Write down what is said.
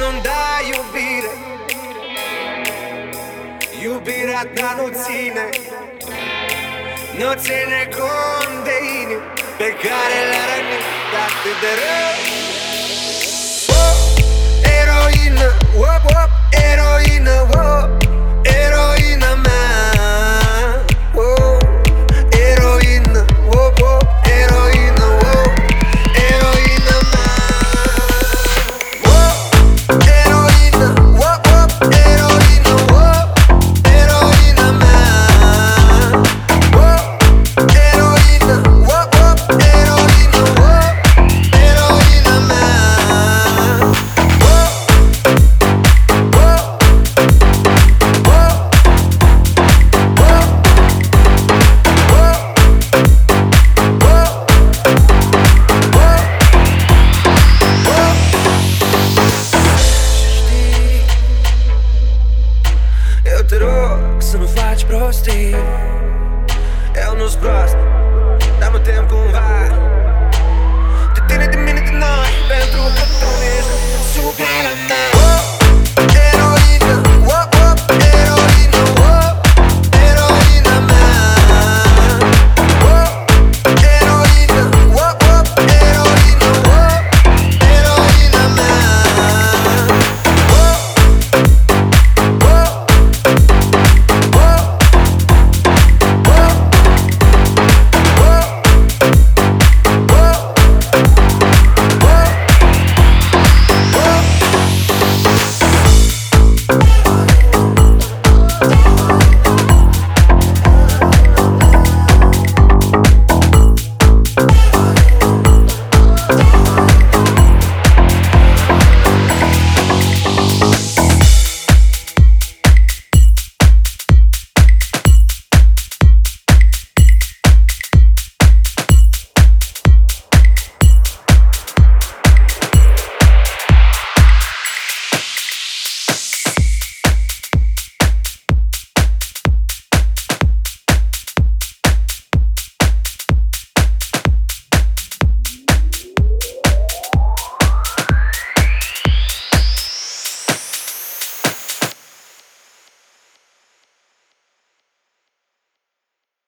nu-mi dai iubire. Iubirea ta nu ține Nu ține cont de inimi Pe care le-a rănit atât de rău. Oh, eroină Hetero, que se me faz prostir eu é nos brosta Dá-me tempo com um vai.